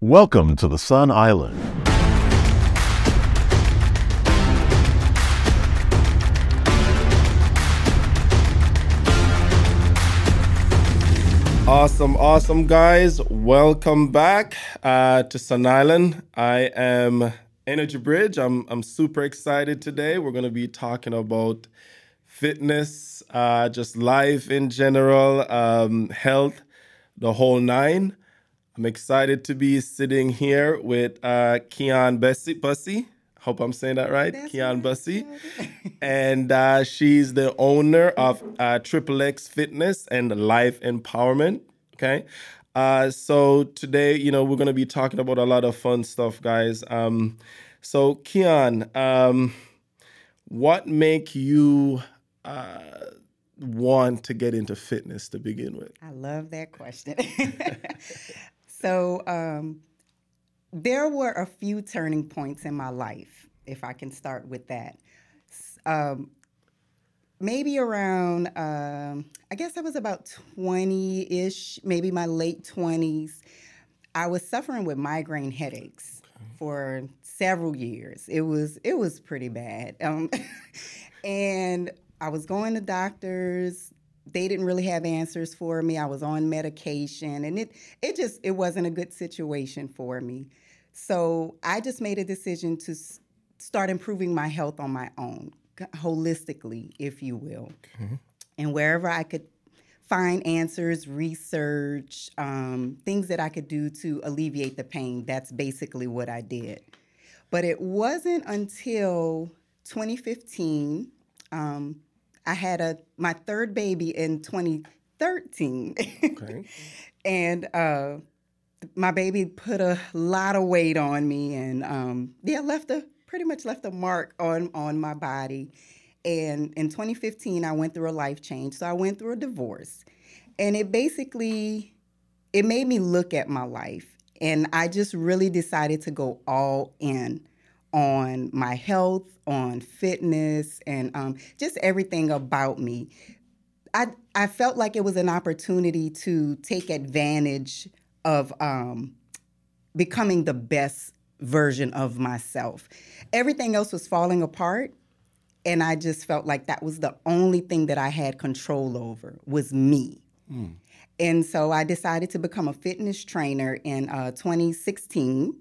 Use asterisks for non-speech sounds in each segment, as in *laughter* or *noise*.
Welcome to the Sun Island. Awesome, awesome, guys. Welcome back uh, to Sun Island. I am Energy Bridge. I'm, I'm super excited today. We're going to be talking about fitness, uh, just life in general, um, health, the whole nine. I'm excited to be sitting here with uh, Keon Bussey. Hope I'm saying that right. That's Keon right, Bussey. *laughs* And uh, she's the owner of uh, Triple X Fitness and Life Empowerment. Okay. Uh, so today, you know, we're going to be talking about a lot of fun stuff, guys. Um, so, Keon, um, what make you uh, want to get into fitness to begin with? I love that question. *laughs* *laughs* so, um, there were a few turning points in my life, if I can start with that. Um, maybe around, um, I guess I was about 20 ish, maybe my late 20s. I was suffering with migraine headaches for several years. It was it was pretty bad. Um, *laughs* and I was going to doctors. They didn't really have answers for me. I was on medication and it it just it wasn't a good situation for me. So I just made a decision to s- start improving my health on my own, holistically, if you will. And wherever I could find answers, research, um, things that I could do to alleviate the pain, that's basically what I did. But it wasn't until 2015, um, I had a my third baby in 2013. Okay. *laughs* and uh, my baby put a lot of weight on me and um, yeah left a pretty much left a mark on on my body. And in 2015 i went through a life change. So i went through a divorce. And it basically it made me look at my life. And i just really decided to go all in on my health on fitness and um, just everything about me I I felt like it was an opportunity to take advantage of um, becoming the best version of myself. Everything else was falling apart, and I just felt like that was the only thing that I had control over was me. And so I decided to become a fitness trainer in uh, 2016,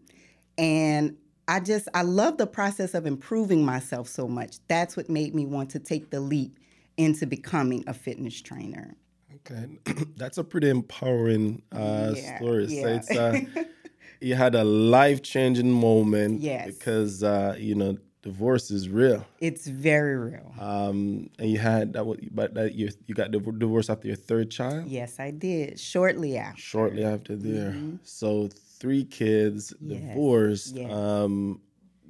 and I just I love the process of improving myself so much. That's what made me want to take the leap into becoming a fitness trainer. Okay, *clears throat* that's a pretty empowering uh, Yeah, story. So yeah. it's uh, *laughs* you had a life changing moment. Yes. Because uh, you know divorce is real. It's very real. Um, and you had that, but that you you got divorced after your third child. Yes, I did. Shortly after. Shortly after there, so three kids. Yes, divorced. yes. Um,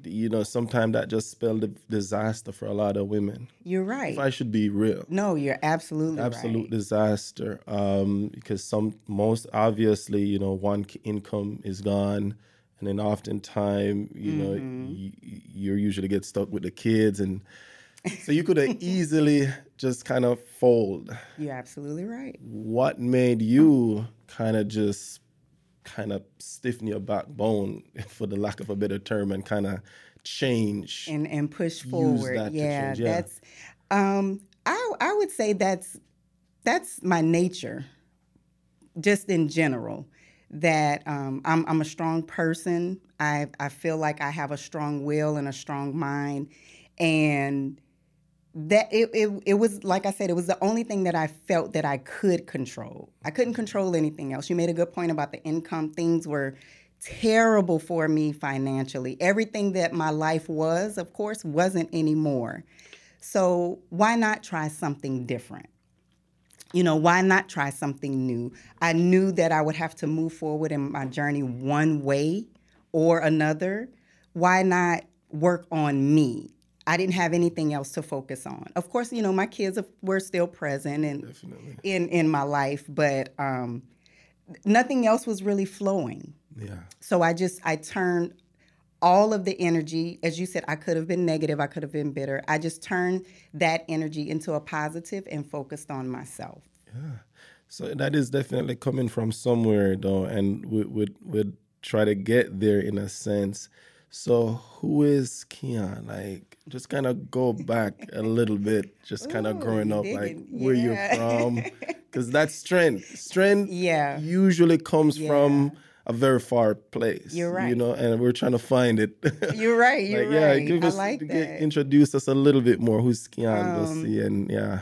you know, sometimes that just spelled a disaster for a lot of women. You're right. If. I should be real. No, you're absolutely right. absolute right. disaster um, because some most obviously you know one income is gone and then oftentimes you know Mm-hmm. you, you usually get stuck with the kids and so you could have *laughs* easily just kind of fold You're absolutely right. what made you kind of just kind of stiffen your backbone *laughs* for the lack of a better term and kind of change And and push forward. that yeah, yeah. that's um I I would say that's that's my nature. Just in general. That um, I'm I'm a strong person. I I feel like I have a strong will and a strong mind. And that it, it it was like I said, it was the only thing that I felt that I could control. I couldn't control anything else. You made a good point about the income. Things were terrible for me financially. Everything that my life was, of course, wasn't anymore. So why not try something different? You know, why not try something new? I knew that I would have to move forward in my journey one way or another. Why not work on me? I didn't have anything else to focus on. Of course, you know, my kids were still present and definitely in in my life, but um, nothing else was really flowing. yeah So I just I turned all of the energy, as you said, I could have been negative, I could have been bitter. I just turned that energy into a positive and focused on myself. Yeah. So that is definitely coming from somewhere, though, and with with, with try to get there in a sense. So who is Keon? Like just kind of go back a little bit, just kind of growing up, like digging. where you're from, *laughs* because that's strength. Strength Yeah. usually comes Yeah. from a very far place. You're right. You know, and we're trying to find it. *laughs* You're right. *laughs* You're like, yeah, right. give I like that. Um, introduce us a little bit more. Who's Keon Bussey? And yeah,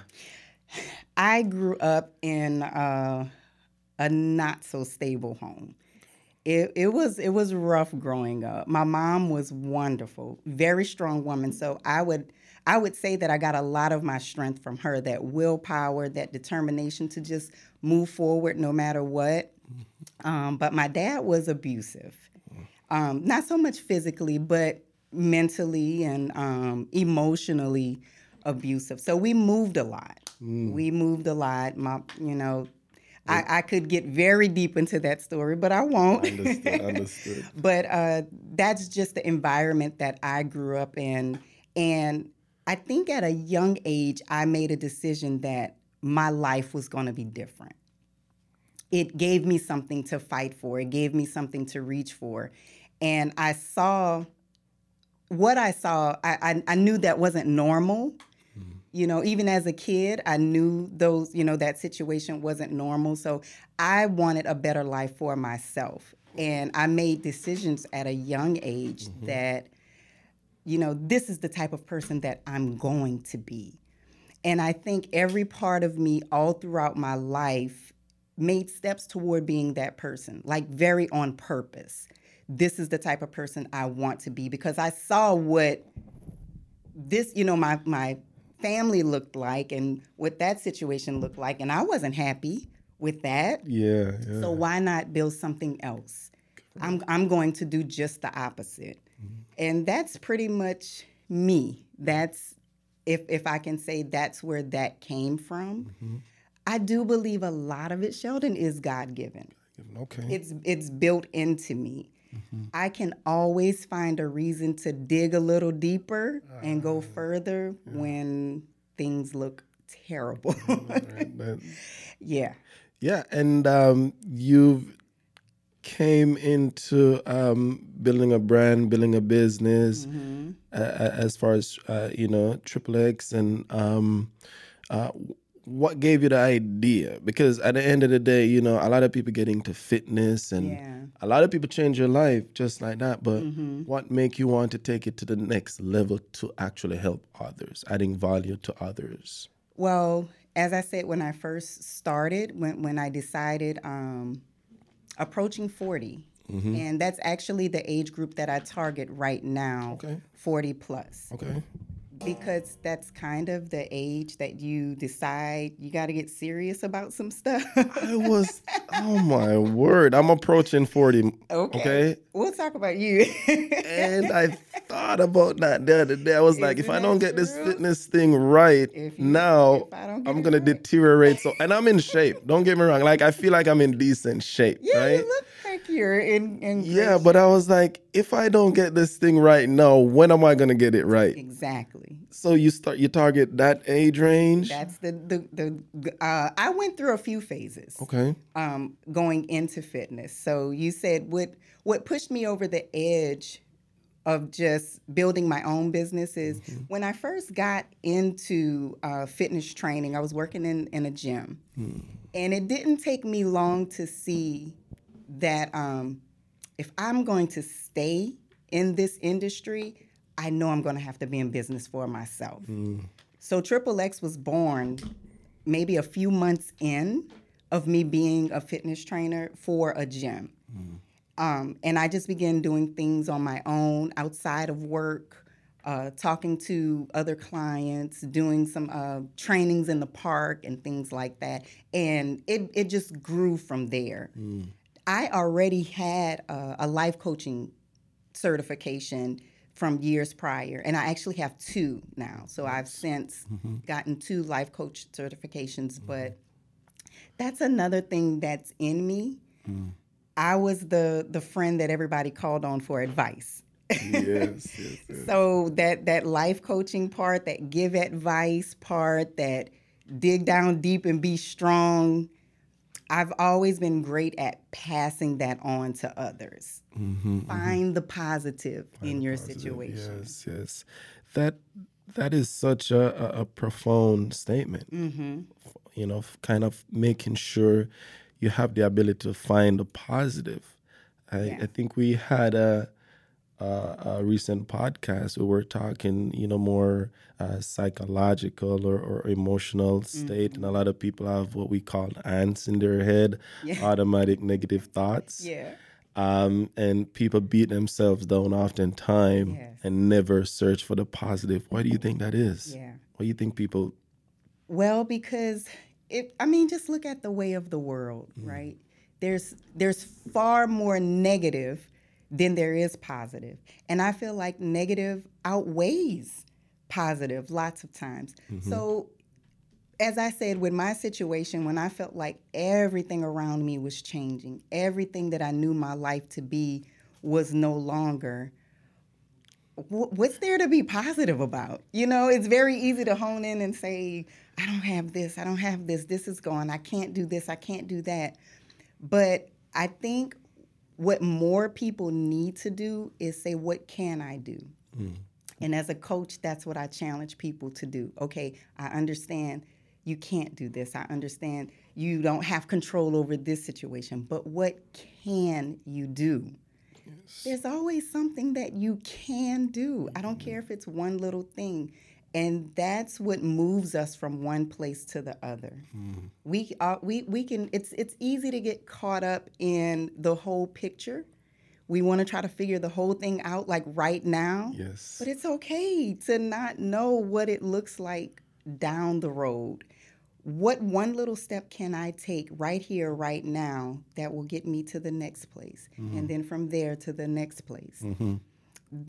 I grew up in uh, a not so stable home. It, it was it was rough growing up. My mom was wonderful, very strong woman. So I would I would say that I got a lot of my strength from her. That willpower, that determination to just move forward no matter what. Um, but my dad was abusive, um, not so much physically, but mentally and um, emotionally abusive. So we moved a lot. We moved a lot. My, you know, I, I could get very deep into that story, but I won't. understood, *laughs* understood. but uh, that's just the environment that I grew up in. And I think at a young age, I made a decision that my life was going to be different. It gave me something to fight for, it gave me something to reach for. And I saw what I saw, I, I, I knew that wasn't normal. You know, even as a kid, I knew those, you know, that situation wasn't normal. So I wanted a better life for myself. And I made decisions at a young age mm-hmm. that, you know, this is the type of person that I'm going to be. And I think every part of me all throughout my life made steps toward being that person, like very on purpose. This is the type of person I want to be because I saw what this, you know, my my family looked like and what that situation looked like and I wasn't happy with that. Yeah, yeah. So why not build something else? I'm I'm going to do just the opposite. Mm-hmm. And that's pretty much me. That's if if I can say that's where that came from. Mm-hmm. I do believe a lot of it, Sheldon, is God given. okay. It's it's built into me. I can always find a reason to dig a little deeper and go further when things look terrible. *laughs* *laughs* Yeah. Yeah, and um, you've came into um, building a brand, building a business, Mm-hmm. uh, as far as uh, you know, Triple X, and um, uh, what gave you the idea? Because at the end of the day, you know, a lot of people get into fitness, and Yeah. Mm-hmm. a lot of people change your life just like that. But what make you want to take it to the next level to actually help others, adding value to others? Well, as I said when I first started, when when I decided um, approaching 40, and that's actually the age group that I target right now, Okay. 40 plus, Okay. Because that's kind of the age that you decide you got to get serious about some stuff. I was, oh my word, I'm approaching 40. Okay. okay? We'll talk about you. And I thought about that the other day. I was like, if I don't that get this fitness thing right you- now, I don't get I'm it gonna deteriorate. So, and I'm in shape. Don't get me wrong. Like I feel like I'm in decent shape, yeah, right? you look you're in. in Yeah, but I was like, if I don't get this thing right now, when am I gonna get it right? Exactly. So you start, you target that age range. That's the the the. Uh, I went through a few phases. Okay. um, going into fitness. So you said what what pushed me over the edge of just building my own business is when I first got into uh, fitness training. I was working in in a gym, and it didn't take me long to see that um, if I'm going to stay in this industry, I know I'm going to have to be in business for myself. So Triple X was born maybe a few months in of me being a fitness trainer for a gym. Um, and I just began doing things on my own outside of work, uh, talking to other clients, doing some uh, trainings in the park and things like that. And it, it just grew from there. I already had a, a life coaching certification from years prior, and I actually have two now. So I've since mm-hmm. gotten two life coach certifications, mm-hmm. but that's another thing that's in me. Mm. I was the the friend that everybody called on for advice. yes, *laughs* yes, yes. So that that life coaching part, that give advice part, that dig down deep and be strong. I've always been great at passing that on to others. Find the positive in your situation. Yes, yes. That that is such a, a, a profound statement. Mm-hmm. You know, kind of making sure you have the ability to find the positive. I, Yeah. I think we had a, a a recent podcast where we're talking, you know, more uh, psychological or, or emotional state, and a lot of people have what we call ants in their head, Yeah. *laughs* automatic negative thoughts Yeah. um, and people beat themselves down oftentimes Yes. and never search for the positive. Why do you think that is? Yeah. Why do you think people? Well, because if I mean, just look at the way of the world, right? There's there's far more negative than there is positive, and I feel like negative outweighs positive lots of times. Mm-hmm. So, as I said, with my situation, when I felt like everything around me was changing, everything that I knew my life to be was no longer wh- what's there to be positive about? You know, it's very easy to hone in and say, I don't have this, I don't have this, this is gone, I can't do this, I can't do that. But I think what more people need to do is say, What can I do? Hmm. And as a coach, that's what I challenge people to do. Okay, I understand you can't do this. I understand you don't have control over this situation, but what can you do? There's always something that you can do. I don't mm-hmm. care if it's one little thing. And that's what moves us from one place to the other. Mm-hmm. We are we we can it's it's easy to get caught up in the whole picture. We want to try to figure the whole thing out like right now. Yes. But it's okay to not know what it looks like down the road. What one little step can I take right here, right now, that will get me to the next place? And mm-hmm. then from there to the next place. Mm-hmm.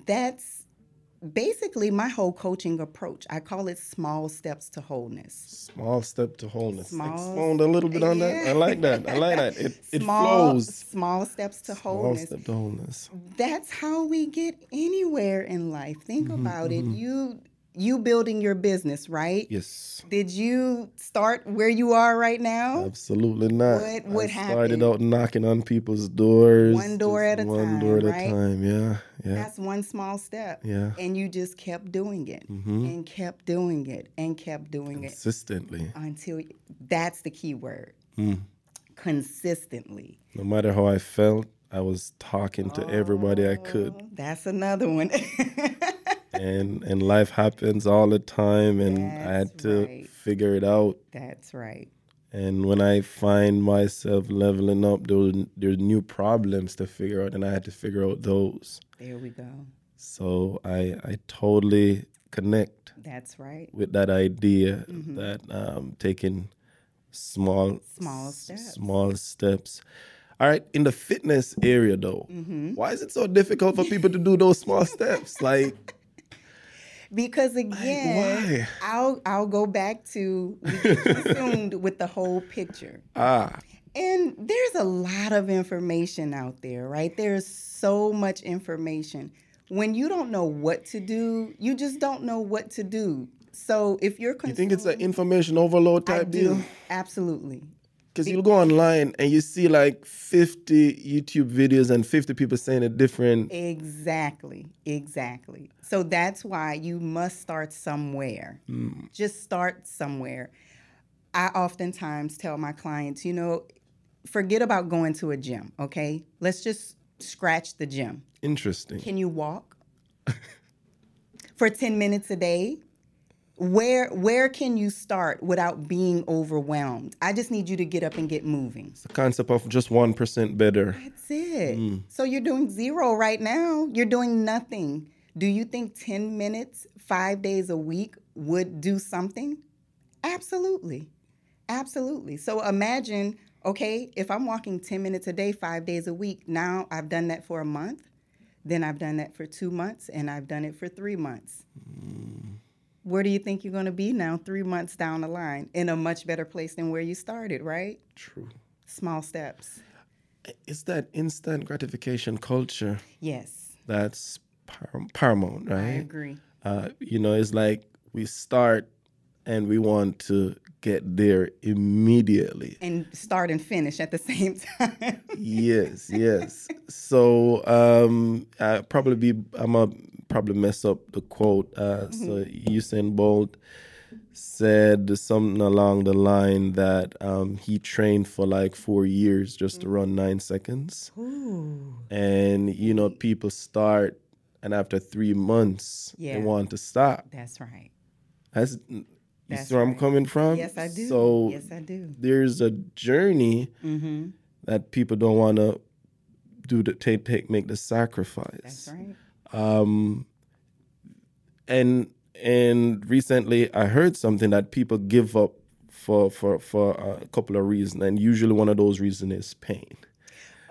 That's basically my whole coaching approach. I call it small steps to wholeness. Small step to wholeness. Small- Expound a little bit on that. I like that. I like that. It it small, flows. Small steps to Small wholeness. Small step to wholeness. that's how we get anywhere in life. Think Mm-hmm, about it. You you building your business, right? Yes. Did you start where you are right now? Absolutely not. What- what I started out knocking on people's doors. One door at a one time, door at right? a time. Yeah. Yeah. That's one small step. Yeah. And you just kept doing it Mm-hmm. and kept doing it and kept doing it Consistently. until that's the key word. Mm. Consistently. No matter how I felt, I was talking to everybody I could. Oh, That's another one. *laughs* and and life happens all the time and i had to right. figure it out that's right. and when i find myself leveling up there there's new problems to figure out and i had to figure out those There we go. so i i totally connect That's right. with that idea Mm-hmm. that um taking small Small steps. small steps all right in the fitness area though Mm-hmm. why is it so difficult for people to do those small steps like Because again, why? I'll I'll go back to we get consumed with the whole picture. ah And there's a lot of information out there, right? There's so much information. When you don't know what to do, you just don't know what to do. So if you're You think it's an information overload type do deal? absolutely. Because you go online and you see like 50 YouTube videos and 50 people saying a different. Exactly, exactly. So that's why you must start somewhere. Mm. Just start somewhere. I oftentimes tell my clients, you know, forget about going to a gym, okay? Let's just scratch the gym. Interesting. Can you walk *laughs* for 10 minutes a day? Where where can you start without being overwhelmed? I just need you to get up and get moving. The concept of just 1% better. That's it. Mm. So you're doing zero right now. You're doing nothing. Do you think 10 minutes, five days a week would do something? Absolutely. Absolutely. So imagine, okay, if I'm walking 10 minutes a day, five days a week, now I've done that for a month, then I've done that for two months, and I've done it for three months. Mm. Where do you think you're going to be now, three months down the line? In a much better place than where you started, right? True. Small steps. It's that instant gratification culture Yes. that's par- paramount, right? I agree. Uh, you know, it's like we start and we want to get there immediately. And start and finish at the *laughs* same time. yes, yes. So um, I probably be I'm gonna probably mess up the quote. Uh, So Usain Bolt said something along the line that um, he trained for like four years just to run nine seconds, Ooh. and you know people start, and after three months Yeah. they want to stop. That's right. That's you That's see where I'm coming from. Yes, I do. So yes, I do. there's a journey Mm-hmm. that people don't want to do the take take make the sacrifice. That's right. Um, and and recently I heard something that people give up for for for a couple of reasons, and usually one of those reasons is pain,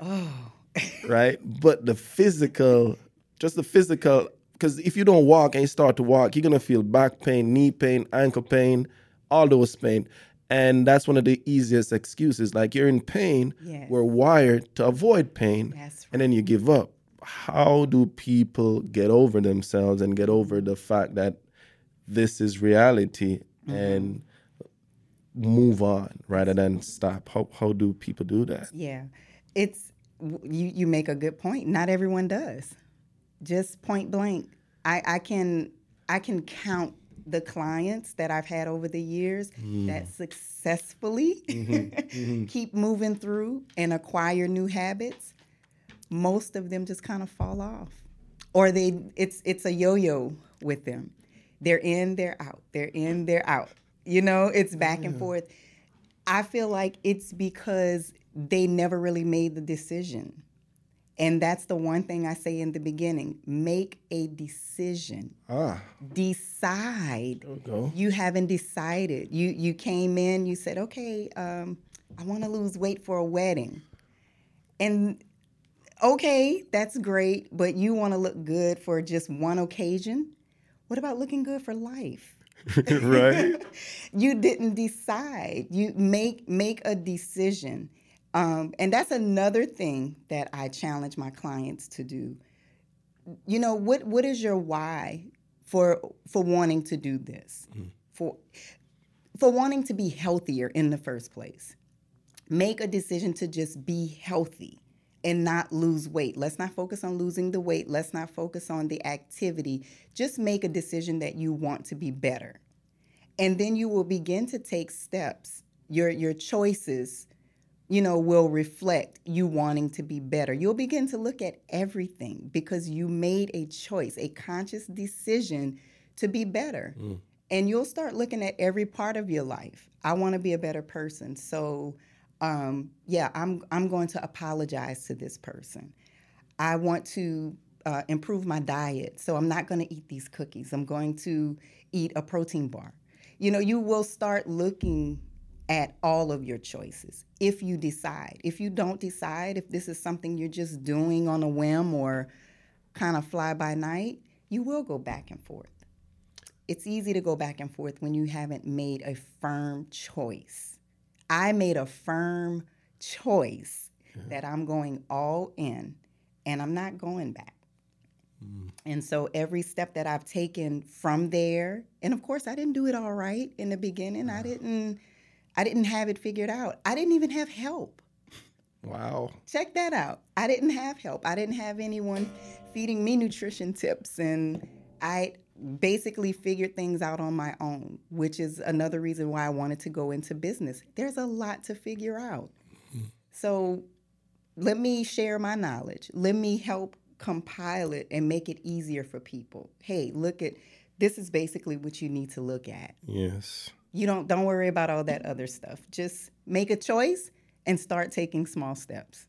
Oh. *laughs* right? but the physical, just the physical, because if you don't walk and you start to walk, you're gonna feel back pain, knee pain, ankle pain, all those pain. And that's one of the easiest excuses. Like you're in pain, Yes. we're wired to avoid pain That's and then you give up. How do people get over themselves and get over the fact that this is reality mm-hmm. and move on rather than stop? How how do people do that? Yeah, it's you. You make a good point. Not everyone does. Just point blank, I, I can I can count the clients that I've had over the years mm. that successfully mm-hmm. Mm-hmm. *laughs* keep moving through and acquire new habits. Most of them just kind of fall off, or they it's it's a yo-yo with them. They're in, they're out. They're in, they're out. You know, it's back and mm-hmm. forth. I feel like it's because they never really made the decision. And that's the one thing I say in the beginning make a decision. Ah, Decide. there we go. You haven't decided. You you came in, you said, okay, um, I want to lose weight for a wedding. And okay, that's great, but you want to look good for just one occasion. What about looking good for life? *laughs* right? *laughs* you didn't decide. You make make a decision. Um, and that's another thing that I challenge my clients to do. You know, what what is your why for for wanting to do this? For for wanting to be healthier in the first place. Make a decision to just be healthy and not lose weight. Let's not focus on losing the weight. Let's not focus on the activity. Just make a decision that you want to be better. And then you will begin to take steps. Your your choices, you know, will reflect you wanting to be better. You'll begin to look at everything because you made a choice, a conscious decision to be better. And you'll start looking at every part of your life. I want to be a better person. So um, yeah, I'm I'm going to apologize to this person. I want to uh, improve my diet, so I'm not going to eat these cookies. I'm going to eat a protein bar. You know, you will start looking at all of your choices if you decide. If you don't decide, if this is something you're just doing on a whim or kind of fly by night, you will go back and forth. It's easy to go back and forth when you haven't made a firm choice. I made a firm choice that I'm going all in and I'm not going back. Mm. And so every step that I've taken from there, and of course I didn't do it all right in the beginning. I didn't I didn't have it figured out. I didn't even have help. Wow. Check that out. I didn't have help. I didn't have anyone feeding me nutrition tips and I basically figured things out on my own, which is another reason why I wanted to go into business. There's a lot to figure out. So let me share my knowledge. Let me help compile it and make it easier for people. Hey, look at this is basically what you need to look at. Yes. You don't don't worry about all that other stuff. Just make a choice and start taking small steps.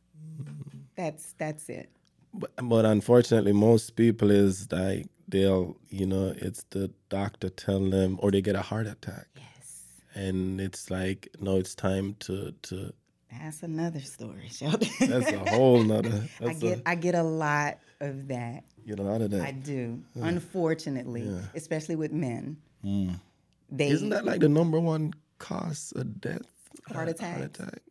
That's that's it. But, but unfortunately, most people is like they'll, you know, it's the doctor tell them, or they get a heart attack, Yes. and it's like, no, it's time to to. That's another story, Sheldon. *laughs* That's a whole nother. *laughs* I get a, I get a lot of that. get a lot of that. I do. Unfortunately, especially with men. Mm. They Isn't that like the number one cause of death? Heart Uh. Heart attack.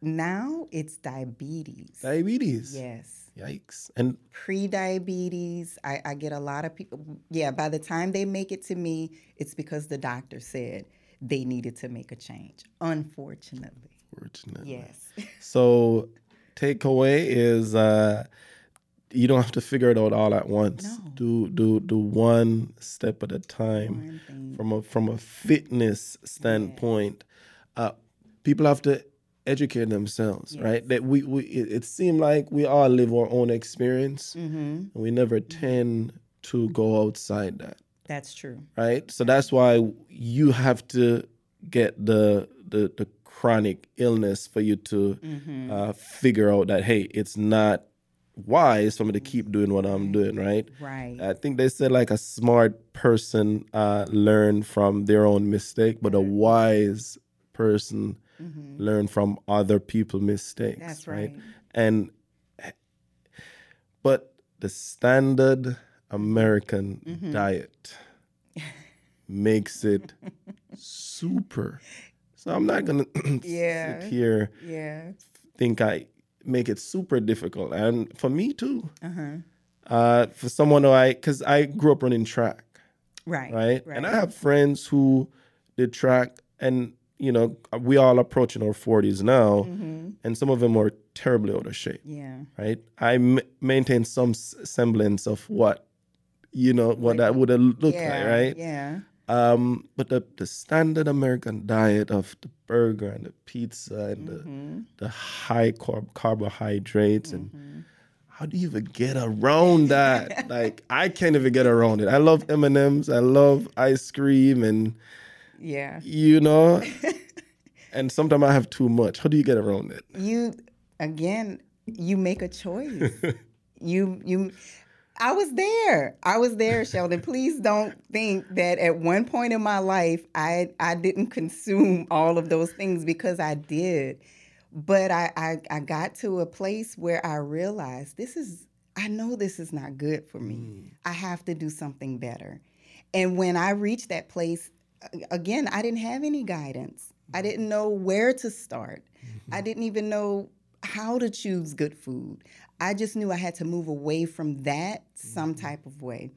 now it's diabetes. Diabetes. Yes. Yikes! And Pre-diabetes. I, I get a lot of people. Yeah, by the time they make it to me, it's because the doctor said they needed to make a change. Unfortunately, fortunately, yes. *laughs* So, takeaway is uh, you don't have to figure it out all at once. No. Do do do one step at a time. From a from a fitness standpoint, uh, people have to educate themselves, right? That we we it, it seemed like we all live our own experience, Mm-hmm. and we never tend to go outside that That's true. right? So that's why you have to get the the, the chronic illness for you to Mm-hmm. uh, figure out that hey, it's not wise for me to keep doing what I'm doing, right? Right. I think they said like a smart person uh, learn from their own mistake, but a wise person learn from other people's mistakes. Mm-hmm. That's right. And but the standard American Mm-hmm. diet *laughs* makes it super. So I'm not gonna *clears throat* Yeah. sit here yeah. think I make it super difficult, and for me too. Uh-huh. Uh, for someone who I, because I grew up running track, Right. right? And I have friends who did track, and you know, we all approaching our forties now, and some of them are terribly out of shape, Yeah. right? I m- maintain some s- semblance of what, you know, what that would have looked yeah. like, right? Yeah. Um, but the the standard American diet of the burger and the pizza and Mm-hmm. the the high carb carbohydrates and how do you even get around that? *laughs* like I can't even get around it. I love M and M's. I love ice cream, and Yeah. you know, *laughs* and sometimes I have too much. How do you get around it? You again, you make a choice. *laughs* you you I was there. I was there, Sheldon. Please don't think that at one point in my life I I didn't consume all of those things because I did. But I, I, I got to a place where I realized this is I know this is not good for me. Mm. I have to do something better. And when I reached that place, again, I didn't have any guidance. I mm. didn't know where to start. *laughs* I didn't even know how to choose good food. I just knew I had to move away from that some mm-hmm. type of way.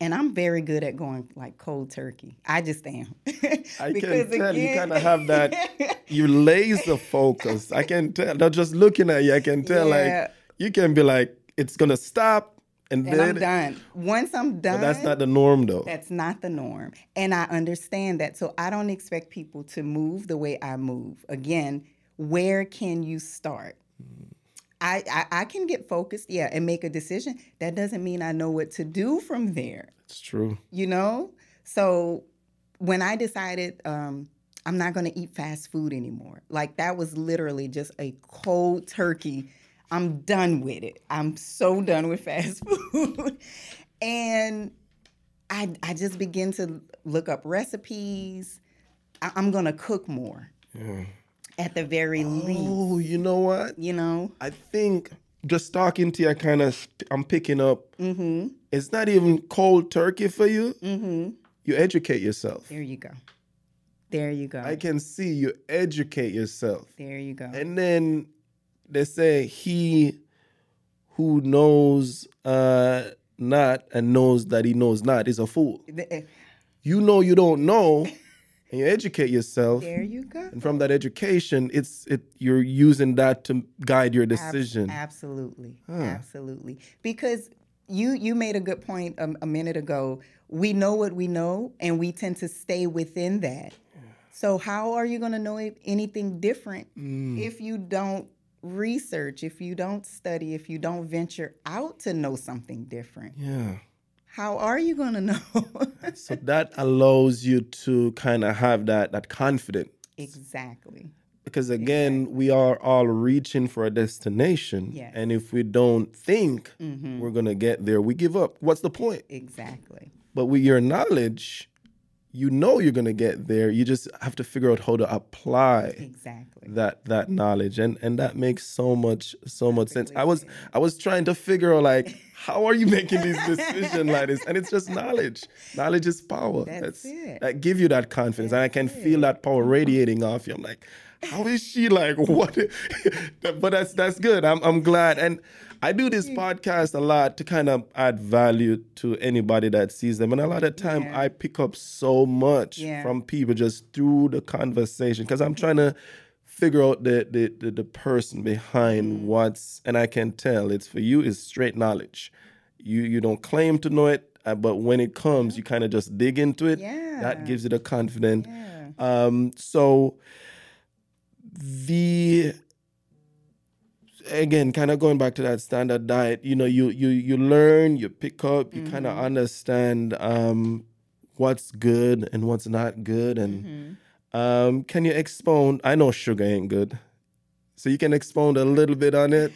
And I'm very good at going like cold turkey. I just am. I *laughs* can tell you kind of have that. *laughs* You laser focus. I can tell. Not just looking at you, I can tell. Yeah. Like you can be like, it's gonna stop, and, and then I'm done. Once I'm done, But that's not the norm, though. That's not the norm. And I understand that. So I don't expect people to move the way I move. Again, where can you start? Mm-hmm. I, I, I can get focused, yeah, and make a decision. That doesn't mean I know what to do from there, It's true. you know? So when I decided um, I'm not going to eat fast food anymore, like that was literally just a cold turkey. I'm done with it. I'm so done with *laughs* fast food. and I, I just begin to look up recipes. I, I'm going to cook more at the very least, Oh, you know what? you know? I think just talking to you, I kind of I'm picking up. Mm-hmm. It's not even cold turkey for you. Mm-hmm. You educate yourself. There you go. There you go. I can see you educate yourself, there you go. and then they say he who knows uh, not and knows that he knows not is a fool. The- eh, You know you don't know, *laughs* and you educate yourself. there you go. And from that education, it's it you're using that to guide your Ab- decision. absolutely, absolutely. Because you you made a good point a, a minute ago. We know what we know, and we tend to stay within that. So how are you going to know anything different Mm. if you don't research, if you don't study, if you don't venture out to know something different? Yeah. How are you going to know? *laughs* So that allows you to kind of have that that confidence. exactly. Because again, we are all reaching for a destination. Yes. And if we don't think Mm-hmm. we're gonna get there, we give up. What's the point? Exactly. But with your knowledge, you know you're gonna get there. You just have to figure out how to apply Exactly. that that knowledge and and that makes so much so much sense i was i was trying to figure out like how are you making these decisions like this and it's just knowledge knowledge is power That's it. that give you that confidence and i can feel that power radiating off you i'm like how is she like *laughs* what? *laughs* but that's that's good. I'm I'm glad, and I do this podcast a lot to kind of add value to anybody that sees them, and a lot of time Yeah. I pick up so much Yeah. from people just through the conversation because I'm trying to figure out the the the, the person behind Mm. what's, and I can tell it's for you is straight knowledge. You you don't claim to know it, uh, but when it comes, you kind of just dig into it. Yeah. That gives you the confidence. Yeah. Um, so the again, kind of going back to that standard diet, you know, you you you learn, you pick up, you kind of understand um, what's good and what's not good, and um, can you expound? I know sugar ain't good, so you can expound a little bit on it.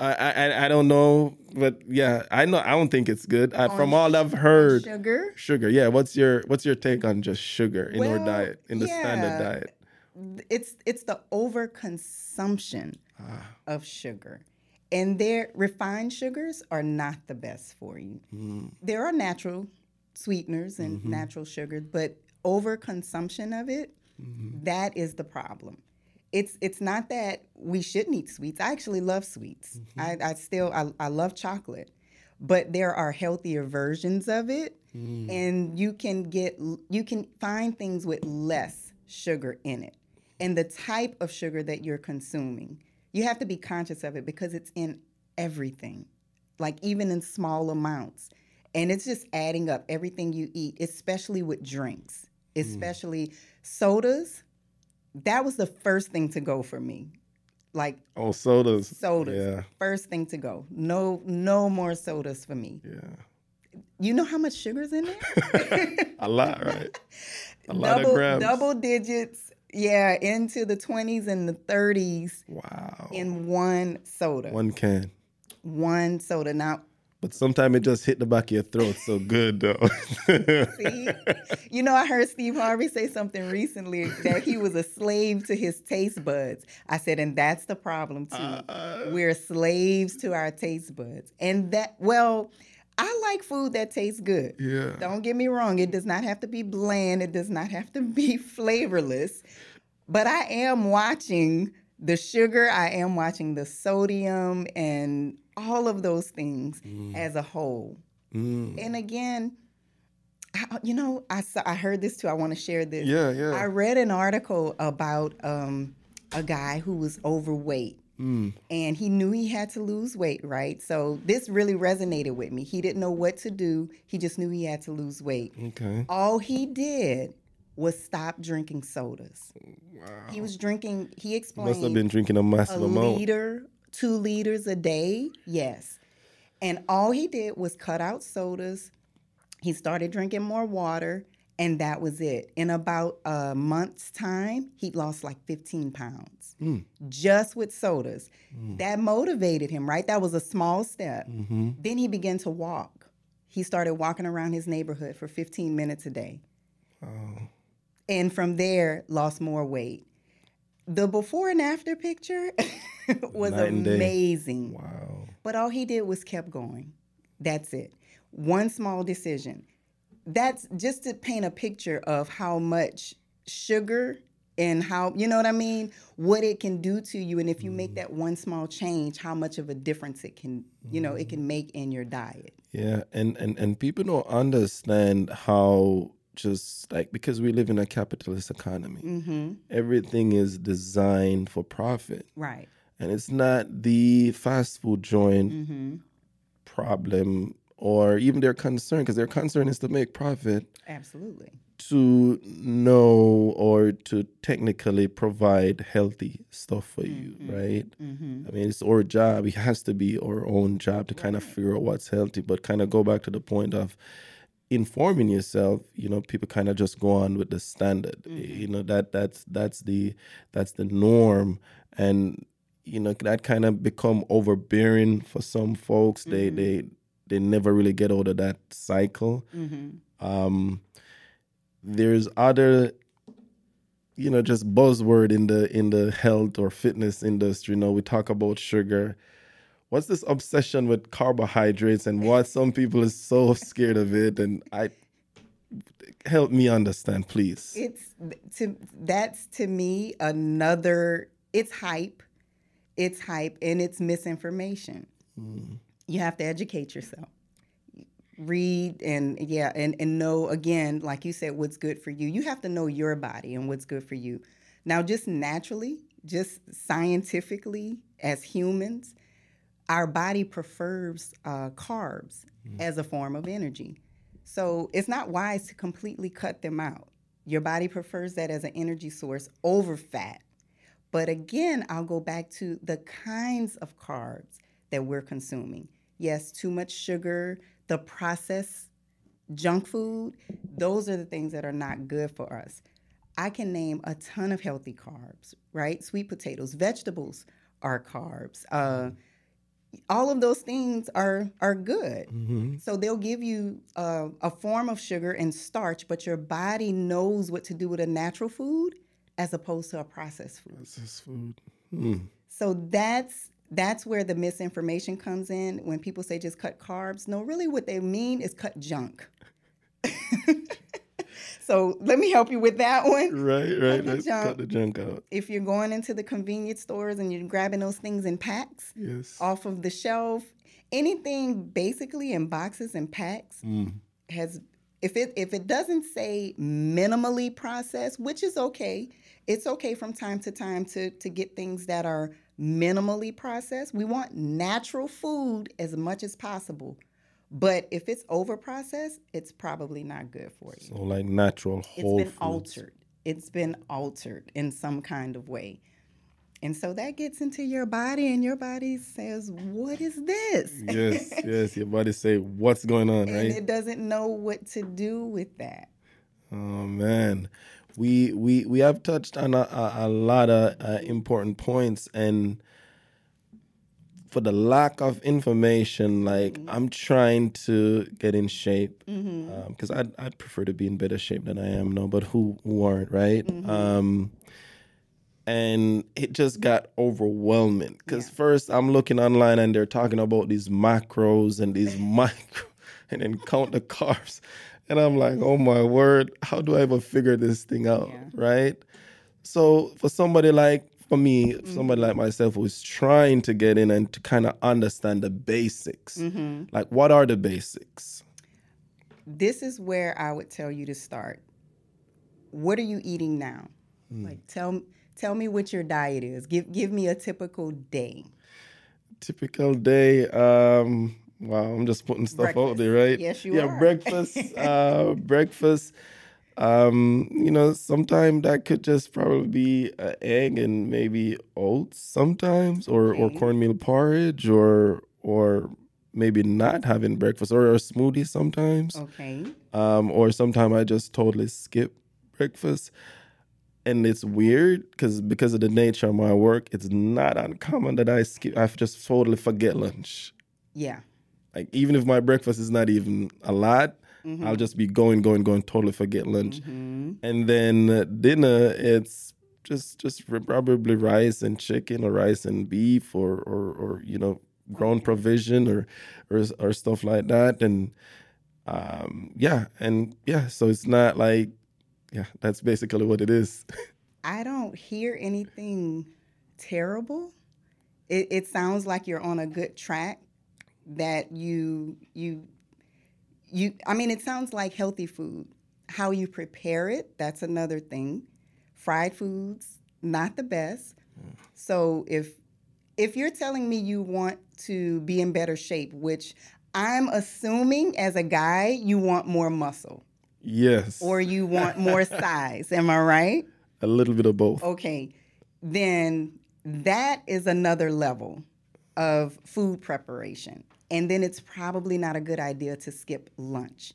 I I I- don't know, but yeah, I know I don't think it's good. I, from all I've heard, Sugar. sugar. Yeah, what's your what's your take on just sugar in our diet, in the standard diet? it's it's the overconsumption Ah. of sugar and their refined sugars are not the best for you Mm. there are natural sweeteners and Mm-hmm. natural sugars but overconsumption of it Mm-hmm. that is the problem. It's it's not that we shouldn't eat sweets. I actually love sweets. Mm-hmm. I, I still I, I love chocolate but there are healthier versions of it. Mm. and you can get you can find things with less sugar in it and the type of sugar that you're consuming. You have to be conscious of it because it's in everything like even in small amounts. And it's just adding up everything you eat especially with drinks Mm. especially sodas that was the first thing to go for me like Oh, sodas. sodas Yeah, first thing to go no no more sodas for me yeah. you know how much sugar's in there *laughs* A lot, right? A lot of grams. double digits yeah into the 20s and the 30s Wow. in one soda One can. one soda now But sometimes it just hit the back of your throat so good though. *laughs* see? You know i heard steve harvey say something recently that he was a slave to his taste buds. I said and that's the problem too. Uh, we're slaves to our taste buds. And that well i like food that tastes good. Yeah. Don't get me wrong, it does not have to be bland, it does not have to *laughs* be flavorless. But I am watching the sugar, I am watching the sodium and all of those things as a whole. Mm. And again, I, you know, I saw, I heard this too. I want to share this. Yeah, yeah. I read an article about um, a guy who was overweight Mm. and he knew he had to lose weight, right? So this really resonated with me. He didn't know what to do, he just knew he had to lose weight. Okay. All he did was stop drinking sodas. Wow. He was drinking, he explained, Must have been drinking a massive a amount. liter, two liters a day. Yes. And all he did was cut out sodas. He started drinking more water, and that was it. In about a month's time, he lost like 15 pounds Mm. just with sodas. That motivated him, right? That was a small step. Mm-hmm. Then he began to walk. He started walking around his neighborhood for 15 minutes a day. Oh. And from there, lost more weight. The before and after picture *laughs* was Night amazing. Wow. But all he did was kept going. That's it. One small decision. That's just to paint a picture of how much sugar and how, you know what I mean? What it can do to you. And if you make mm. that one small change, how much of a difference it can, you know, it mm. can make in your diet. Yeah, and, and and people don't understand how just like because we live in a capitalist economy, Mm-hmm. everything is designed for profit, Right. and it's not the fast food joint Mm-hmm. problem or even their concern because their concern is to make profit Absolutely. to know or to technically provide healthy stuff for you, right? Mm-hmm. I mean, it's our job. It has to be our own job to kind of figure out what's healthy, but kind of go back to the point of informing yourself. You know, people kind of just go on with the standard. You know that that's that's the that's the norm, and you know that kind of become overbearing for some folks. They they they never really get out of that cycle. Mm-hmm. Um, there's other, you know, just buzzword in the in the health or fitness industry. You know, we talk about sugar. What's this obsession with carbohydrates and why some people are so scared of it? And I, help me understand, please. It's to that's to me another. It's hype. It's hype and it's misinformation. Mm. You have to educate yourself. Read and yeah, and, and know again, like you said, what's good for you. You have to know your body and what's good for you. Now, just naturally, just scientifically, as humans, our body prefers uh, carbs mm. as a form of energy. So it's not wise to completely cut them out. Your body prefers that as an energy source over fat. But again, I'll go back to the kinds of carbs that we're consuming. Yes, too much sugar, the processed junk food, those are the things that are not good for us. I can name a ton of healthy carbs, right? Sweet potatoes, vegetables are carbs. Uh, all of those things are are good. Mm-hmm. So they'll give you uh, a form of sugar and starch, but your body knows what to do with a natural food as opposed to a processed food. Processed food. Mm. So that's that's where the misinformation comes in when people say just cut carbs. No, really, what they mean is cut junk. *laughs* So let me help you with that one. Right, right. Let's cut the junk out. If you're going into the convenience stores and you're grabbing those things in packs yes. off of the shelf, anything basically in boxes and packs mm. has if it if it doesn't say minimally processed, which is okay, it's okay from time to time to to get things that are minimally processed. We want natural food as much as possible. But if it's over processed, it's probably not good for you. So like natural whole It's been foods. altered. It's been altered in some kind of way. And so that gets into your body and your body says, "What is this?" yes, *laughs* yes, your body say, "What's going on?" and right? it doesn't know what to do with that. Oh man. We we we have touched on a, a, a lot of uh, important points and for the lack of information, like mm-hmm. I'm trying to get in shape because mm-hmm. um, I'd, I'd prefer to be in better shape than I am now, but who, who aren't, right? Mm-hmm. Um, and it just got overwhelming because yeah. first I'm looking online and they're talking about these macros and these *laughs* micro and then count the carbs. And I'm like, oh my word, how do I ever figure this thing out? Yeah. Right. So for somebody like for me, mm-hmm. somebody like myself who's trying to get in and to kind of understand the basics, mm-hmm. like what are the basics? This is where I would tell you to start. What are you eating now? Mm. Like tell tell me what your diet is. Give give me a typical day. Typical day. Um, wow, I'm just putting stuff breakfast. out there, right? Yes, you yeah, are. Yeah, breakfast. uh, *laughs* breakfast. Um, you know, sometimes that could just probably be an egg and maybe oats sometimes, or or cornmeal porridge, or or maybe not having breakfast, or a smoothie sometimes. Okay. Um, or sometimes I just totally skip breakfast, and it's weird because because of the nature of my work, it's not uncommon that I skip. I just totally forget lunch. Yeah. Like even if my breakfast is not even a lot, Mm-hmm. I'll just be going, going, going, totally forget lunch. Mm-hmm. And then uh, dinner, it's just just probably rice and chicken or rice and beef or or, or you know grown provision or, or or stuff like that. And um, yeah, and yeah, so it's not like yeah, that's basically what it is. *laughs* I don't hear anything terrible. It, it sounds like you're on a good track. That you you you I mean it sounds like healthy food. How you prepare it, that's another thing. Fried foods, not the best. So if if you're telling me you want to be in better shape, which I'm assuming as a guy you want more muscle. Yes. Or you want more *laughs* size, am I right? A little bit of both. Okay. Then that is another level of food preparation and then it's probably not a good idea to skip lunch.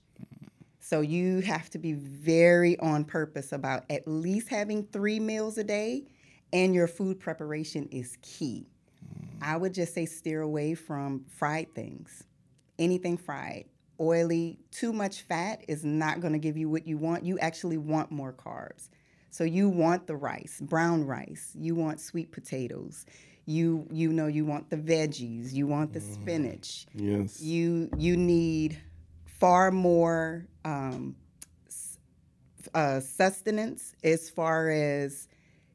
So you have to be very on purpose about at least having three meals a day, and your food preparation is key. I would just say steer away from fried things, anything fried. Oily, too much fat is not going to give you what you want. You actually want more carbs. So you want the rice, brown rice, you want sweet potatoes, you you know you want the veggies you want the spinach yes you you need far more um, uh, sustenance as far as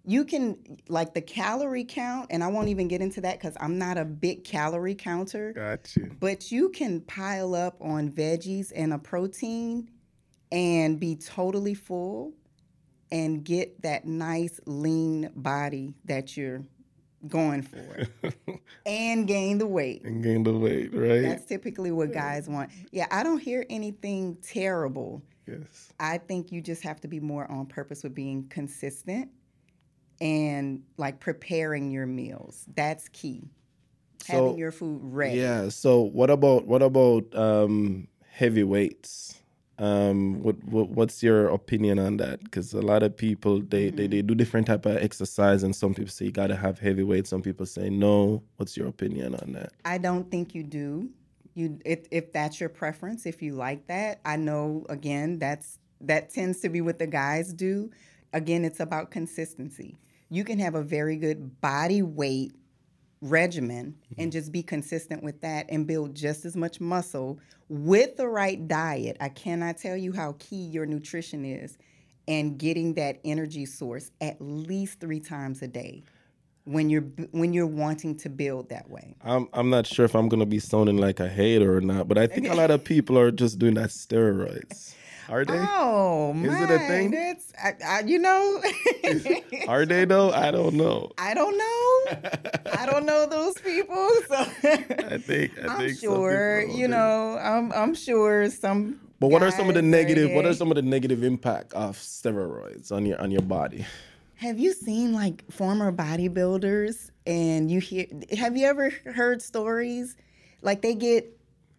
you can like the calorie count, and I won't even get into that because I'm not a big calorie counter. Got you. But you can pile up on veggies and a protein and be totally full and get that nice lean body that you're going for *laughs* and gain the weight. And gain the weight, right? That's typically what guys want. Yeah, I don't hear anything terrible. yes. I think you just have to be more on purpose with being consistent and like preparing your meals. That's key. So- Having your food ready. Yeah. So what about what about um, heavy weights? Um, what, what what's your opinion on that? Because a lot of people they, they they do different type of exercise, and some people say you gotta have heavy weights. Some people say no. What's your opinion on that? I don't think you do. You if if that's your preference, if you like that. I know again that's that tends to be what the guys do. Again, it's about consistency. You can have a very good body weight regimen and just be consistent with that and build just as much muscle with the right diet. I cannot tell you how key your nutrition is and getting that energy source at least 3 times a day when you're when you're wanting to build that way. I'm I'm not sure if I'm gonna be sounding like a hater or not, but I think a lot of people are just doing that steroids. Are they? Oh, Is it a thing? That's I, I, you know. *laughs* Are they though? I don't know. I don't know. I don't know those people. So *laughs* I think I I'm think sure. You know, I'm I'm sure some. But what are some of the negative? What are some of the negative impact of steroids on your on your body? Have you seen like former bodybuilders and you hear? Have you ever heard stories like they get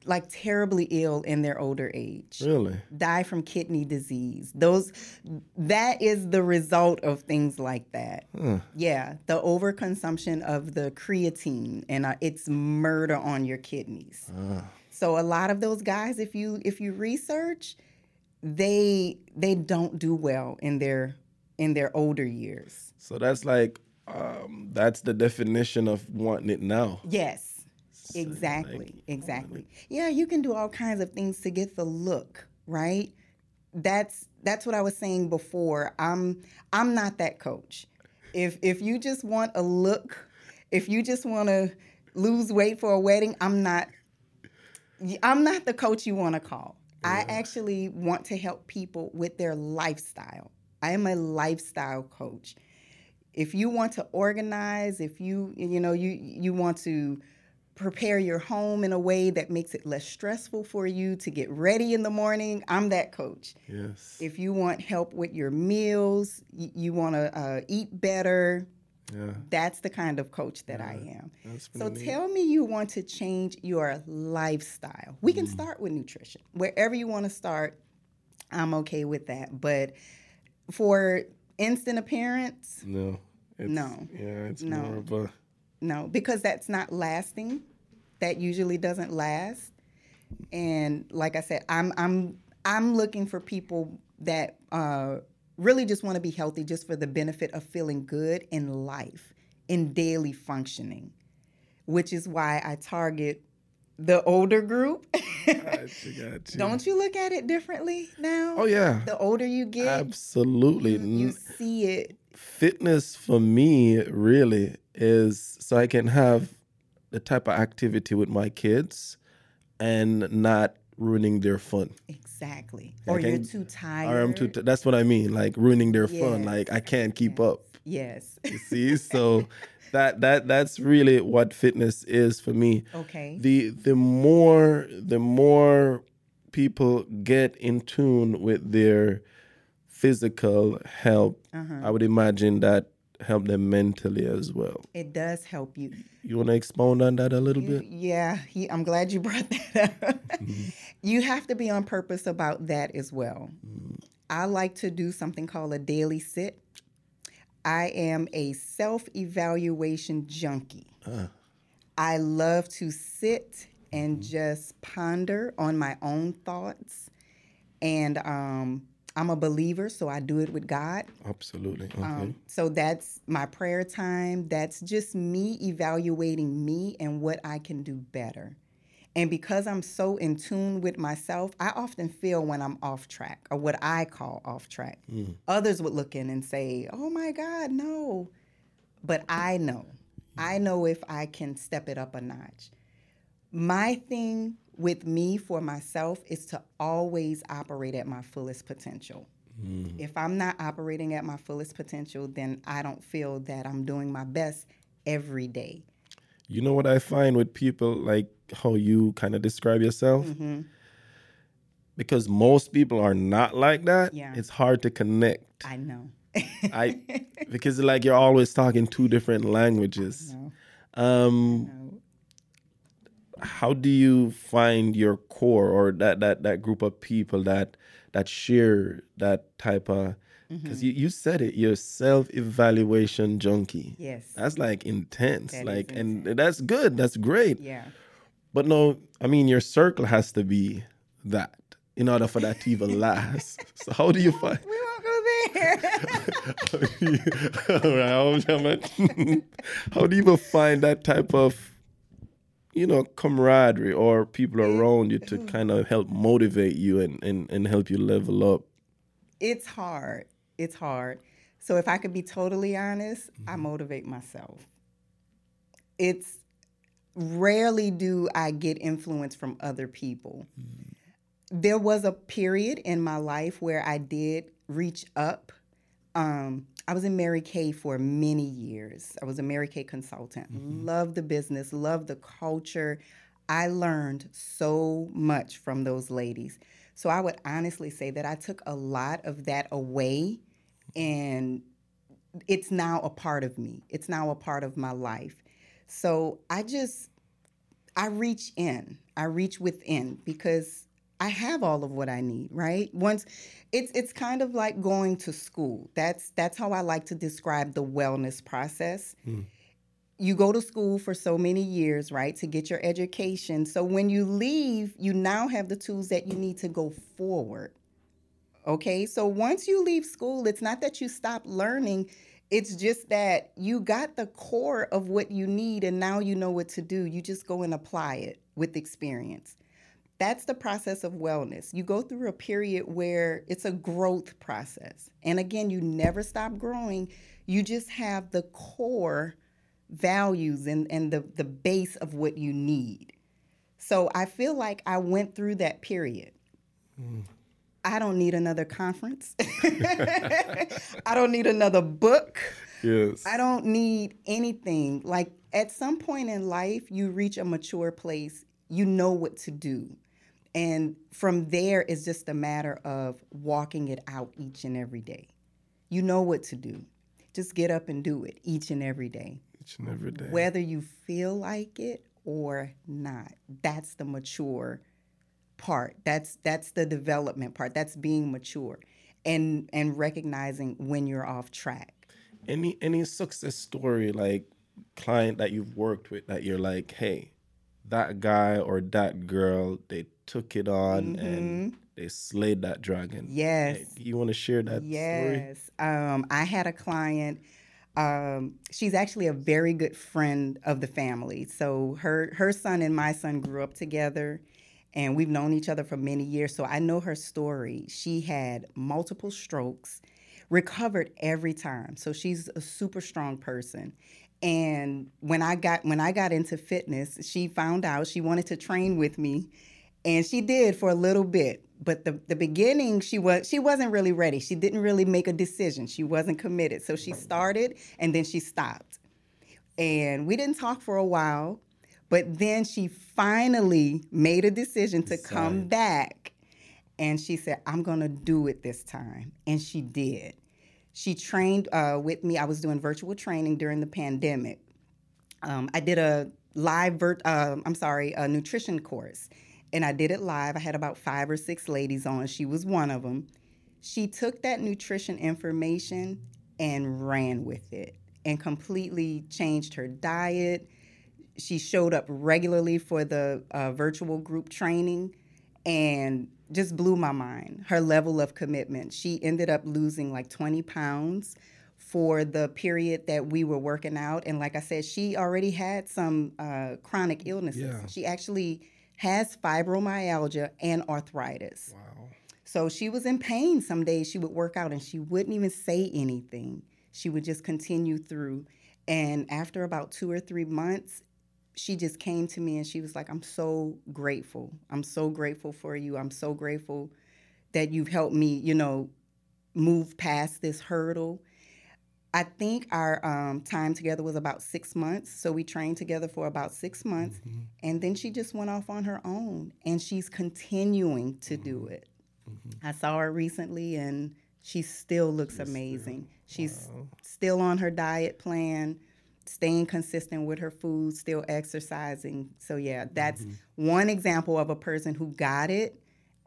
like terribly ill in their older age? Really? die from kidney disease. Those that is the result of things like that. Yeah, the overconsumption of the creatine and uh, it's murder on your kidneys. So a lot of those guys if you if you research they they don't do well in their in their older years. So that's like um, that's the definition of wanting it now. Yes. Exactly. Exactly. Yeah, you can do all kinds of things to get the look, right? That's that's what I was saying before. I'm I'm not that coach. If if you just want a look, if you just want to lose weight for a wedding, I'm not I'm not the coach you want to call. I actually want to help people with their lifestyle. I am a lifestyle coach if you want to organize if you you know you you want to prepare your home in a way that makes it less stressful for you to get ready in the morning i'm that coach Yes. if you want help with your meals you, you want to uh, eat better Yeah. that's the kind of coach that i am so neat. tell me you want to change your lifestyle we can start with nutrition wherever you want to start i'm okay with that but for instant appearance No. No. Yeah, it's No. more of a No, because that's not lasting. That usually doesn't last. And like I said, I'm I'm I'm looking for people that uh, really just want to be healthy, just for the benefit of feeling good in life, in daily functioning, which is why I target the older group. *laughs* gotcha, gotcha. Don't you look at it differently now? Oh yeah. The older you get, Absolutely. you N- see it. Fitness for me really is so I can have the type of activity with my kids and not ruining their fun. Exactly. I or you're too tired. Or I'm too. T- that's what I mean. Like ruining their fun. Like I can't keep up. Yes. You see, so *laughs* that that that's really what fitness is for me. Okay. The the more the more people get in tune with their physical health, Uh-huh. I would imagine that help them mentally as well. It does help you. You want to expound on that a little You- bit? Yeah, he, I'm glad you brought *laughs* that up. Mm-hmm. You have to be on purpose about that as well. Mm-hmm. I like to do something called a daily sit. I am a self evaluation junkie. Ah. I love to sit and Mm-hmm. just ponder on my own thoughts. And um, I'm a believer, so I do it with God. Absolutely. Okay. Um, so that's my prayer time. That's just me evaluating me and what I can do better. And because I'm so in tune with myself, I often feel when I'm off track or what I call off track. Others would look in and say, oh my God, no. But I know. I know if I can step it up a notch. My thing with me for myself is to always operate at my fullest potential. If I'm not operating at my fullest potential, then I don't feel that I'm doing my best every day. You know what I find with people like how you kind of describe yourself? Mm-hmm. Because most people are not like that. Yeah. It's hard to connect. I know. I *laughs* because like you're always talking two different languages. Um how do you find your core or that that that group of people that that share that type of because Mm-hmm. you, you said it you're self-evaluation junkie Yes. that's like intense That like and that's good that's great Yeah. but no i mean your circle has to be that in order for that to even *laughs* last so how do you find We won't go there. *laughs* All right, how- how much- how do you even find that type of you know camaraderie or people around you to mm. kind of help motivate you and, and, and help you level up it's hard. It's hard. So if I could be totally honest, I mm-hmm. motivate myself. It's rarely do I get influence from other people. Mm-hmm. There was a period in my life where I did reach up. Um, I was in Mary Kay for many years. I was a Mary Kay consultant. Mm-hmm. Loved the business, loved the culture. I learned so much from those ladies. So I would honestly say that I took a lot of that away and it's now a part of me. It's now a part of my life. So I just I reach in. I reach within because I have all of what I need, right? Once it's it's kind of like going to school. That's that's how I like to describe the wellness process. Hmm. You go to school for so many years, right, to get your education. So when you leave, you now have the tools that you need to go forward. Okay? So once you leave school, it's not that you stop learning, it's just that you got the core of what you need and now you know what to do. You just go and apply it with experience. That's the process of wellness. You go through a period where it's a growth process. And again, you never stop growing. You just have the core values and, and the, the base of what you need. So I feel like I went through that period. Mm. I don't need another conference. *laughs* I don't need another book. yes I don't need anything. Like at some point in life, you reach a mature place, you know what to do. And from there, it's just a matter of walking it out each and every day. You know what to do. Just get up and do it each and every day, each and every day whether you feel like it or not. That's the mature part. That's that's the development part. That's being mature and and recognizing when you're off track. any any success story like client that you've worked with that you're like hey that guy or that girl they took it on and they slayed that dragon Yes. Hey, you want to share that story Yes. Um, I had a client. Um, she's actually a very good friend of the family. So her her son and my son grew up together, and we've known each other for many years. So I know her story. She had multiple strokes, recovered every time. So she's a super strong person. And when I got when I got into fitness, she found out she wanted to train with me and she did for a little bit but the, the beginning she was she wasn't really ready. She didn't really make a decision. She wasn't committed. So she started and then she stopped. And we didn't talk for a while but then she finally made a decision to come back. And she said i'm gonna do it this time. And she did. She trained uh, with me. I was doing virtual training during the pandemic. Um, I did a live, vert, um, I'm sorry, a nutrition course. And I did it live. I had about five or six ladies on. She was one of them. She took that nutrition information and ran with it and completely changed her diet. She showed up regularly for the uh, virtual group training and just blew my mind. Her level of commitment. She ended up losing like 20 pounds for the period that we were working out. And like I said, she already had some uh, chronic illnesses. Yeah. She actually has fibromyalgia and arthritis. Wow. So she was in pain some days. She would work out and she wouldn't even say anything. She would just continue through. And after about two or three months, she just came to me and she was like, I'm so grateful. I'm so grateful for you. I'm so grateful that you've helped me, you know, move past this hurdle. I think our um, time together was about six months. So we trained together for about six months. Mm-hmm. And then she just went off on her own and she's continuing to do Mm-hmm. it. I saw her recently and she still looks amazing. She's still on her diet plan, staying consistent with her food, still exercising. So yeah, that's Mm-hmm. one example of a person who got it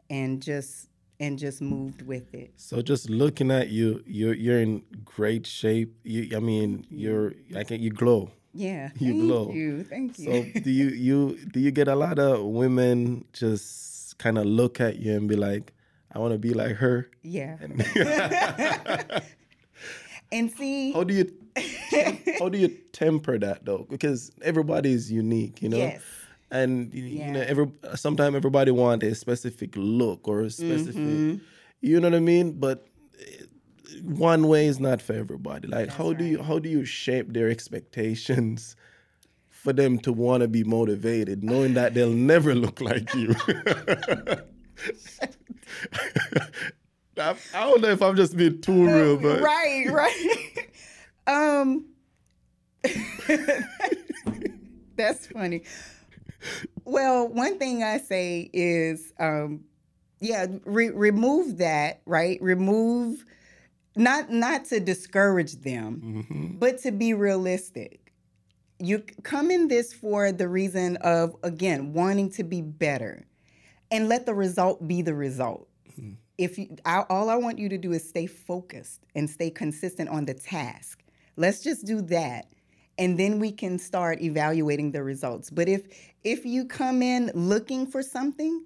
and just and just moved with it. So just looking at you, you're you're in great shape. You, I mean, you're I can you glow. Yeah. *laughs* You thank glow. you. Thank you. So do you you do you get a lot of women just kind of look at you and be like, I want to be like her? yeah. and *laughs* see *laughs* How do you how do you temper that though? Because everybody is unique, you know. Yes. And you, you know, every sometimes everybody want a specific look or a specific, Mm-hmm. you know what I mean. But eh, one way is not for everybody. Like, how do you how do you shape their expectations for them to want to be motivated, knowing that they'll *laughs* never look like you? *laughs* I, I don't know if I'm just being too real, but right, right. *laughs* um That's funny. Well, one thing I say is um yeah, re- remove that, right? Remove not not to discourage them, Mm-hmm. but to be realistic. You come in this for the reason of again wanting to be better, and let the result be the result. If you, I, all I want you to do is stay focused and stay consistent on the task. Let's just do that, and then we can start evaluating the results. But if if you come in looking for something,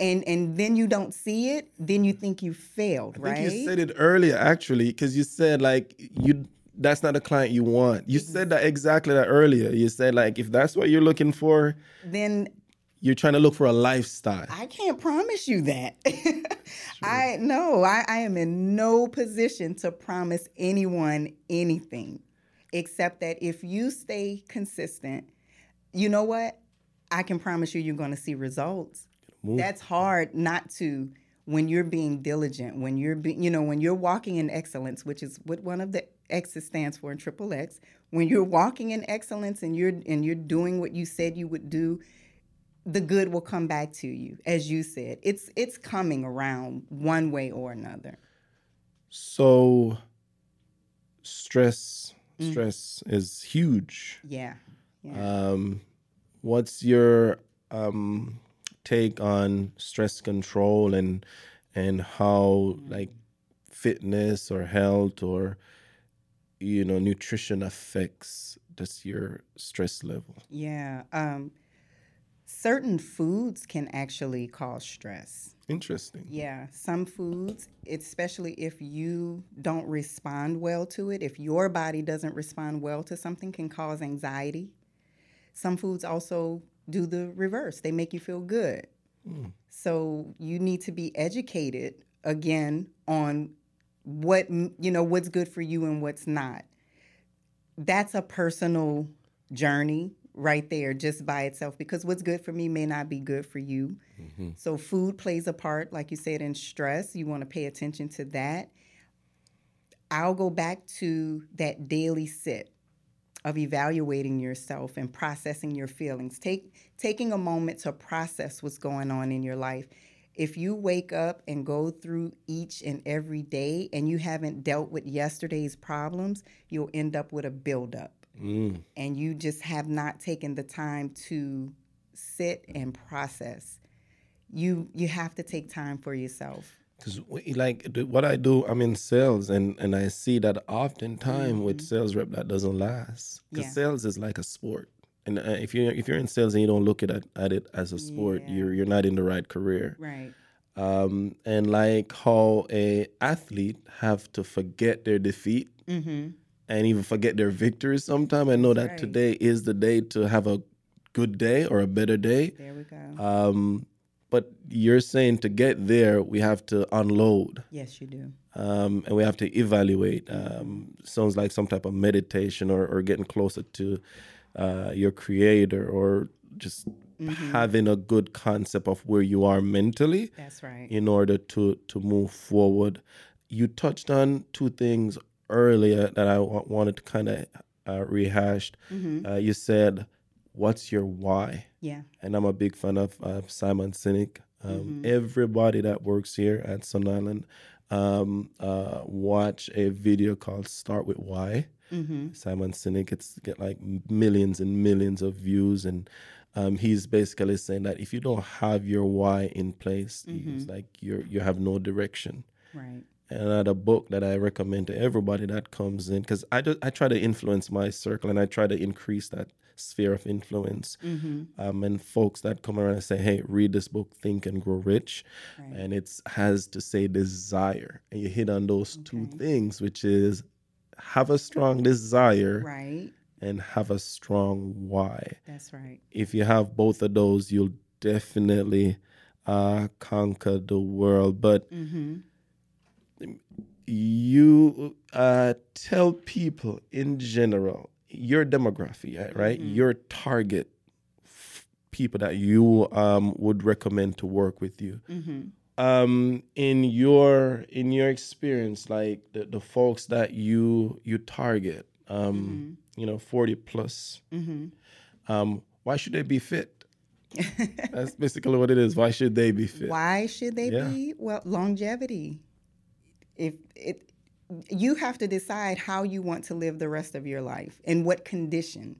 and and then you don't see it, then you think you failed, I right? you said it earlier actually, because you said like you that's not a client you want. You said that exactly that earlier. You said like if that's what you're looking for, then you're trying to look for a lifestyle. I can't promise you that. *laughs* I no, I, I am in no position to promise anyone anything, except that if you stay consistent, you know what? I can promise you you're going to see results. That's hard not to when you're being diligent, when you're be, you know, when you're walking in excellence, which is what one of the X's stands for in triple X. When you're walking in excellence and you're and you're doing what you said you would do, the good will come back to you as you said it's it's coming around one way or another So stress stress is huge. yeah yeah Um, what's your um, take on stress control and and how like fitness or health or you know nutrition affects just your stress level? yeah um certain foods can actually cause stress Interesting. yeah some foods especially if you don't respond well to it if your body doesn't respond well to something can cause anxiety some foods also do the reverse. They make you feel good. Hmm. So you need to be educated again on what you know what's good for you and what's not. That's a personal journey right there just by itself because what's good for me may not be good for you. Mm-hmm. So food plays a part like you said in stress. You want to pay attention to that. I'll go back to that daily sit of evaluating yourself and processing your feelings. Take taking a moment to process what's going on in your life. If you wake up and go through each and every day and you haven't dealt with yesterday's problems you'll end up with a buildup. Mm. and you just have not taken the time to sit and process. You you have to take time for yourself Because like what I do, I'm in sales, and and I see that oftentimes with sales rep that doesn't last. Because Mm-hmm. Yeah. sales is like a sport, and uh, if you if you're in sales and you don't look at it, at it as a sport, Yeah. you're you're not in the right career. right Um, and like how a athlete have to forget their defeat mm-hmm and even forget their victories. Sometimes I know that right. today is the day to have a good day or a better day. There we go. Um, but you're saying to get there, we have to unload yes, you do. um, and we have to evaluate. Um, sounds like some type of meditation or, or getting closer to uh, your creator or just having a good concept of where you are mentally That's right. in order to to move forward. You touched on two things earlier that I wanted to kind of uh, rehash. Uh, you said, "What's your why?" Yeah. and I'm a big fan of uh, Simon Sinek. Um, Everybody that works here at Sun Island um, uh, watch a video called "Start with Why." Simon Sinek. It's get like millions and millions of views, and um, he's basically saying that if you don't have your why in place, he's like you you have no direction Right. And another book that I recommend to everybody that comes in because I just I try to influence my circle and I try to increase that sphere of influence. Um, and folks that come around and say, "Hey, read this book, Think and Grow Rich," and it has to say desire, and you hit on those two things, which is have a strong desire Right. and have a strong why That's right. if you have both of those, you'll definitely uh, conquer the world. But you uh, tell people in general your demographic, uh, right? Your target f- people that you um, would recommend to work with you. Um, in your in your experience, like the, the folks that you you target, um, you know, forty plus, um, why should they be fit? *laughs* That's basically what it is. Why should they be fit? Why should they Yeah. be? Well, longevity. If it, you have to decide how you want to live the rest of your life and what condition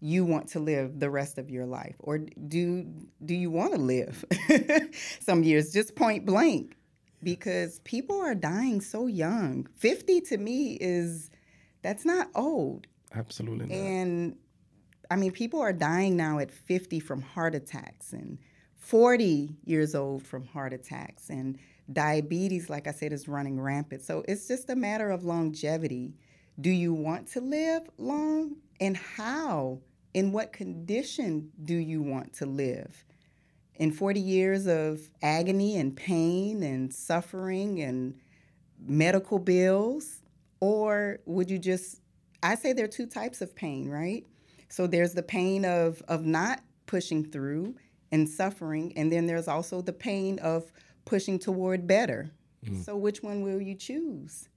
you want to live the rest of your life, or do do you want to live *laughs* some years just point blank? Because people are dying so young. Fifty to me is that's not old. Absolutely not. And I mean, people are dying now at 50 from heart attacks and 40 years old from heart attacks. And diabetes, like I said, is running rampant. So it's just a matter of longevity. Do you want to live long? And how? In what condition do you want to live? In 40 years of agony and pain and suffering and medical bills? Or would you just I say there are two types of pain, right? So there's the pain of of not pushing through and suffering, and then there's also the pain of pushing toward better. So which one will you choose?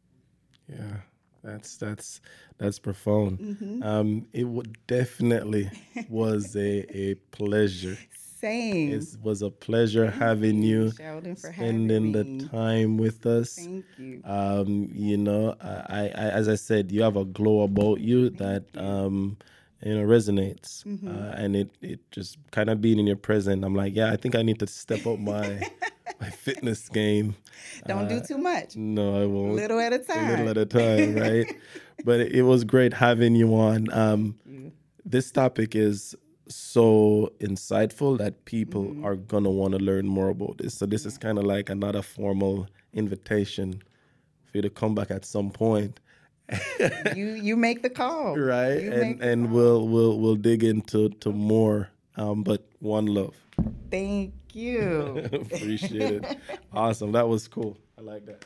Yeah, that's that's that's profound. Mm-hmm. Um, it would definitely was a a pleasure. Same. It was a pleasure having you, Sheldon, for spending having the time with us. Thank you. Um, you know, I, I, as I said, you have a glow about you that um, you know resonates, Mm-hmm. uh, and it it just kind of being in your present. I'm like, yeah, I think I need to step up my my fitness game. Don't do too much. No, I won't. Little at a time. A little at a time, *laughs* right? but it, was great having you on. Um, this topic is so insightful that people Mm-hmm. are gonna want to learn more about this. So this is kind of like another formal invitation for you to come back at some point, *laughs* you you make the call. right? You And and call. we'll we'll we'll dig into to more. Um, but one love. Thank you. *laughs* Appreciate it. Awesome. That was cool. I like that.